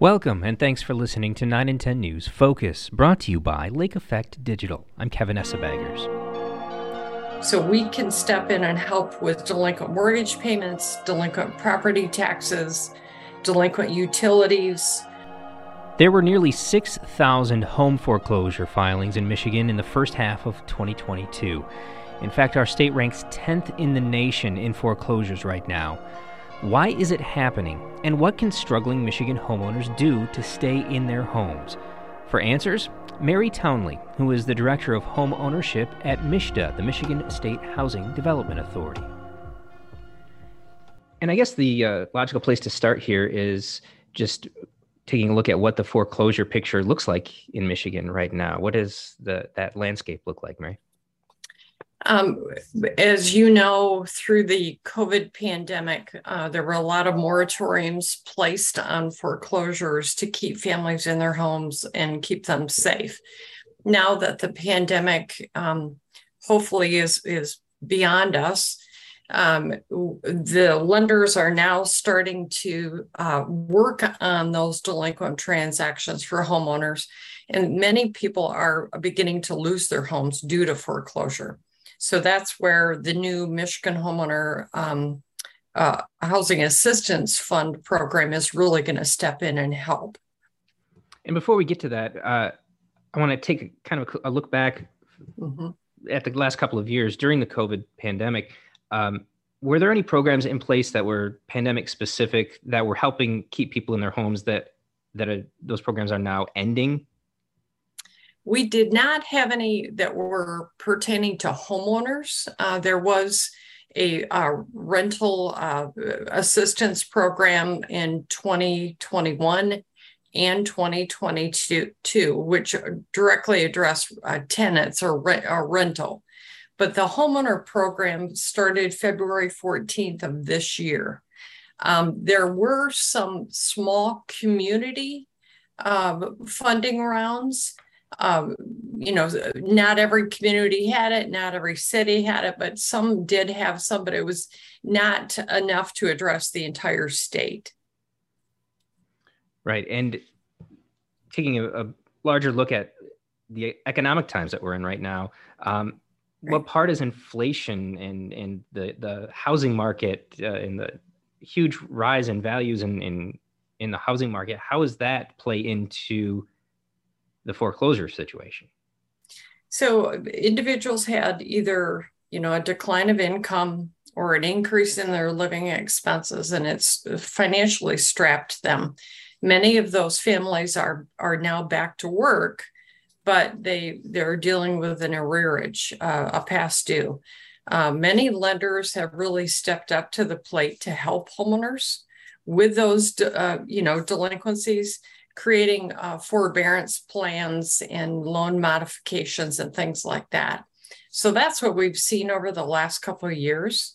Welcome and thanks for listening to 9&10 News Focus, brought to you by Lake Effect Digital. I'm Kevin Essabaggers. So we can step in and help with delinquent mortgage payments, delinquent property taxes, delinquent utilities. There were nearly 6,000 home foreclosure filings in Michigan in the first half of 2022. In fact, our state ranks 10th in the nation in foreclosures right now. Why is it happening? And what can struggling Michigan homeowners do to stay in their homes? For answers, Mary Townley, who is the Director of Home Ownership at MSHDA, the Michigan State Housing Development Authority. And I guess the uh, logical place to start here is just taking a look at what the foreclosure picture looks like in Michigan right now. What does that landscape look like, Mary? Um, as you know, through the COVID pandemic, uh, there were a lot of moratoriums placed on foreclosures to keep families in their homes and keep them safe. Now that the pandemic um, hopefully is, is beyond us, um, the lenders are now starting to uh, work on those delinquent transactions for homeowners, and many people are beginning to lose their homes due to foreclosure. So that's where the new Michigan Homeowner um, uh, Housing Assistance Fund program is really going to step in and help. And before we get to that, uh, I want to take a, kind of a look back mm-hmm. at the last couple of years during the COVID pandemic. Um, were there any programs in place that were pandemic specific that were helping keep people in their homes that that are, those programs are now ending we did not have any that were pertaining to homeowners. Uh, there was a, rental uh, assistance program in 2021 and 2022, which directly address uh, tenants or, or rental. But the homeowner program started February 14th of this year. Um, there were some small community uh, funding rounds um, you know, not every community had it, not every city had it, but some did have some, but it was not enough to address the entire state. Right. And taking a, a larger look at the economic times that we're in right now, um, right. what part is inflation and, and the, the housing market uh, and the huge rise in values in, in, in the housing market, how does that play into the foreclosure situation? So individuals had either, you know, a decline of income or an increase in their living expenses, and it's financially strapped them. Many of those families are are now back to work, but they they're dealing with an arrearage, uh, a past due. Uh, many lenders have really stepped up to the plate to help homeowners with those, uh, you know, delinquencies creating uh, forbearance plans and loan modifications and things like that. So that's what we've seen over the last couple of years.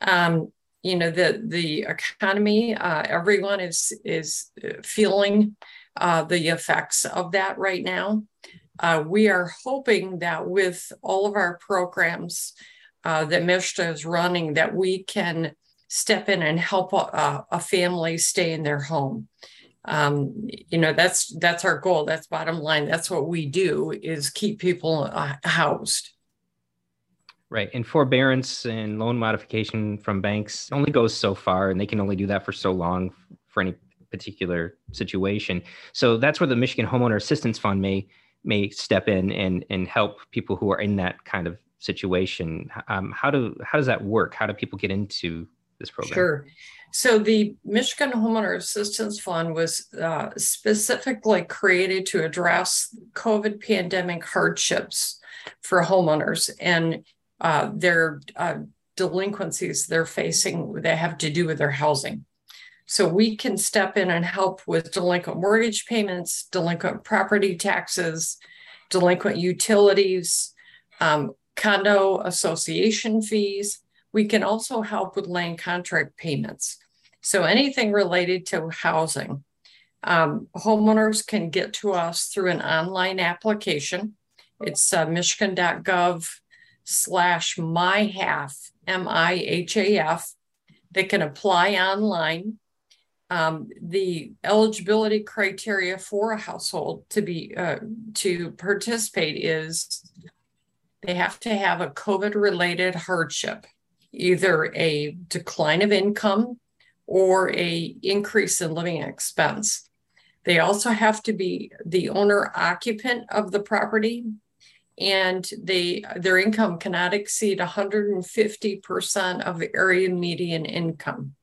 Um, you know, the the economy, uh, everyone is is feeling uh, the effects of that right now. Uh, we are hoping that with all of our programs uh, that MSHDA is running, that we can step in and help a, a family stay in their home um, you know that's that's our goal. That's bottom line. That's what we do is keep people uh, housed. Right. And forbearance and loan modification from banks only goes so far and they can only do that for so long for any particular situation. So that's where the michigan homeowner assistance fund may may step in and and help people who are in that kind of situation. Um, how do how does that work? How do people get into this program sure so the Michigan Homeowner Assistance Fund was uh, specifically created to address COVID pandemic hardships for homeowners and uh, their uh, delinquencies they're facing that have to do with their housing. So we can step in and help with delinquent mortgage payments, delinquent property taxes, delinquent utilities, um, condo association fees, we can also help with land contract payments. So anything related to housing, um, homeowners can get to us through an online application. It's uh, michigan.gov slash mihaf, M-I-H-A-F. They can apply online. Um, the eligibility criteria for a household to be uh, to participate is they have to have a COVID related hardship, either a decline of income or a increase in living expense. They also have to be the owner occupant of the property and they their income cannot exceed 150% of area median income.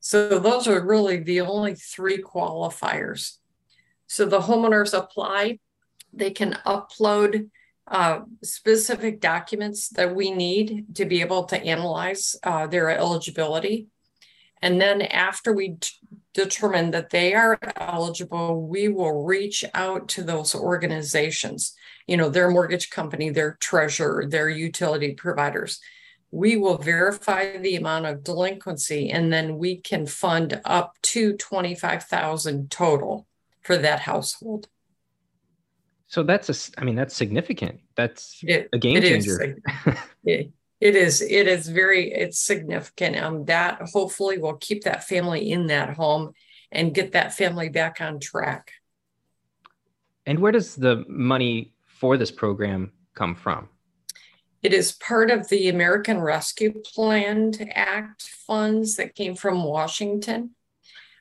So those are really the only three qualifiers. So the homeowners apply, they can upload uh, specific documents that we need to be able to analyze uh, their eligibility. And then after we determine that they are eligible, we will reach out to those organizations, you know, their mortgage company, their treasurer, their utility providers. We will verify the amount of delinquency and then we can fund up to 25,000 total for that household. So that's a, I mean, that's significant. That's it, a game changer. it, it is, it is very, it's significant. Um, that hopefully will keep that family in that home and get that family back on track. And where does the money for this program come from? It is part of the American Rescue Plan Act funds that came from Washington.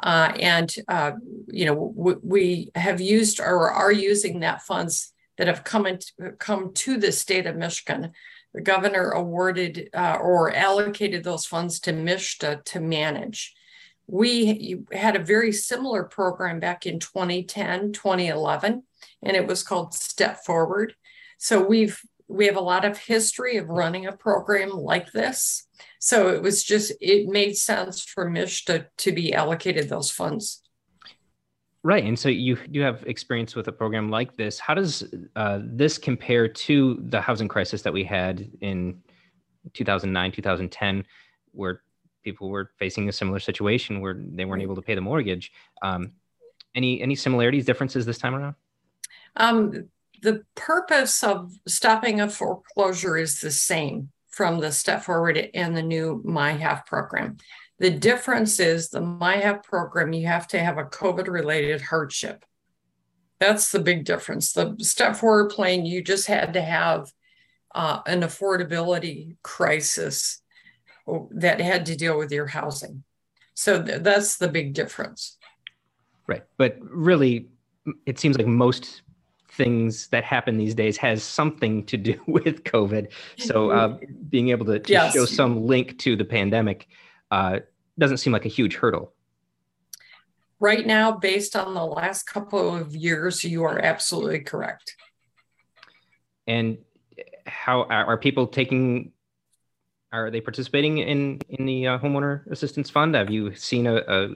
Uh, and, uh, you know, we have used or are using that funds that have come, into, come to the state of Michigan. The governor awarded uh, or allocated those funds to MSHDA to manage. We had a very similar program back in 2010, 2011, and it was called Step Forward. So we've we have a lot of history of running a program like this. So it was just, it made sense for MSHDA, to be allocated those funds. Right. And so you do have experience with a program like this. How does uh, this compare to the housing crisis that we had in 2009, 2010, where people were facing a similar situation where they weren't able to pay the mortgage? Um, any any similarities, differences this time around? Um, the purpose of stopping a foreclosure is the same from the Step Forward and the new MIHAF program. The difference is the MIHAF program, you have to have a COVID related hardship. That's the big difference. The Step Forward plan, you just had to have uh, an affordability crisis that had to deal with your housing. So th- that's the big difference. Right. But really, it seems like most things that happen these days has something to do with COVID. So uh, being able to, to yes. show some link to the pandemic uh, doesn't seem like a huge hurdle. Right now, based on the last couple of years, you are absolutely correct. And how are people taking? Are they participating in in the uh, homeowner assistance fund? Have you seen a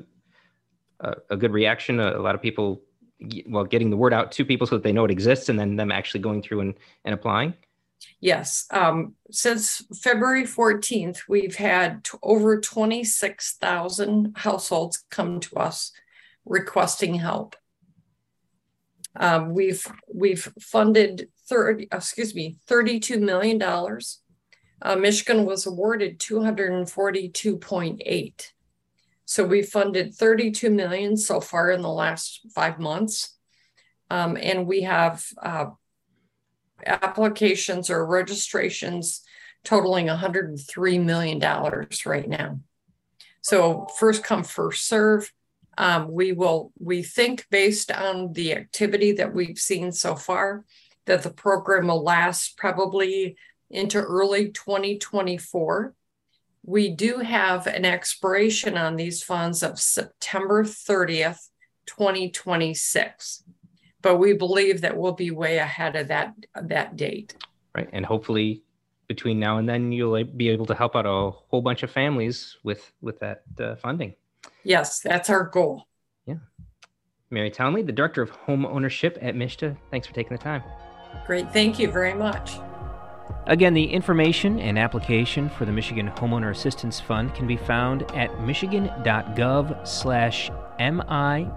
a, a good reaction? A, a lot of people well getting the word out to people so that they know it exists and then them actually going through and, and applying? Yes um, since february 14th we've had t- over 26000 households come to us requesting help. Um, we've we've funded 30 excuse me 32 million dollars. Uh, michigan was awarded 242.8 so we funded 32 million so far in the last five months. Um, and we have uh, applications or registrations totaling $103 million right now. So first come, first serve. Um, we will, we think based on the activity that we've seen so far, that the program will last probably into early 2024. We do have an expiration on these funds of September 30th, 2026. But we believe that we'll be way ahead of that that date. Right. And hopefully between now and then you'll be able to help out a whole bunch of families with with that uh, funding. Yes, that's our goal. Yeah. Mary Townley, the Director of Home Ownership at MSHDA, thanks for taking the time. Great. Thank you very much. Again, the information and application for the Michigan Homeowner Assistance Fund can be found at michigan.gov slash MIHAF.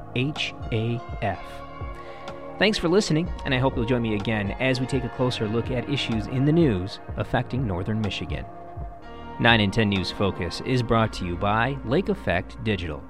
Thanks for listening, and I hope you'll join me again as we take a closer look at issues in the news affecting northern Michigan. 9&10 News Focus is brought to you by Lake Effect Digital.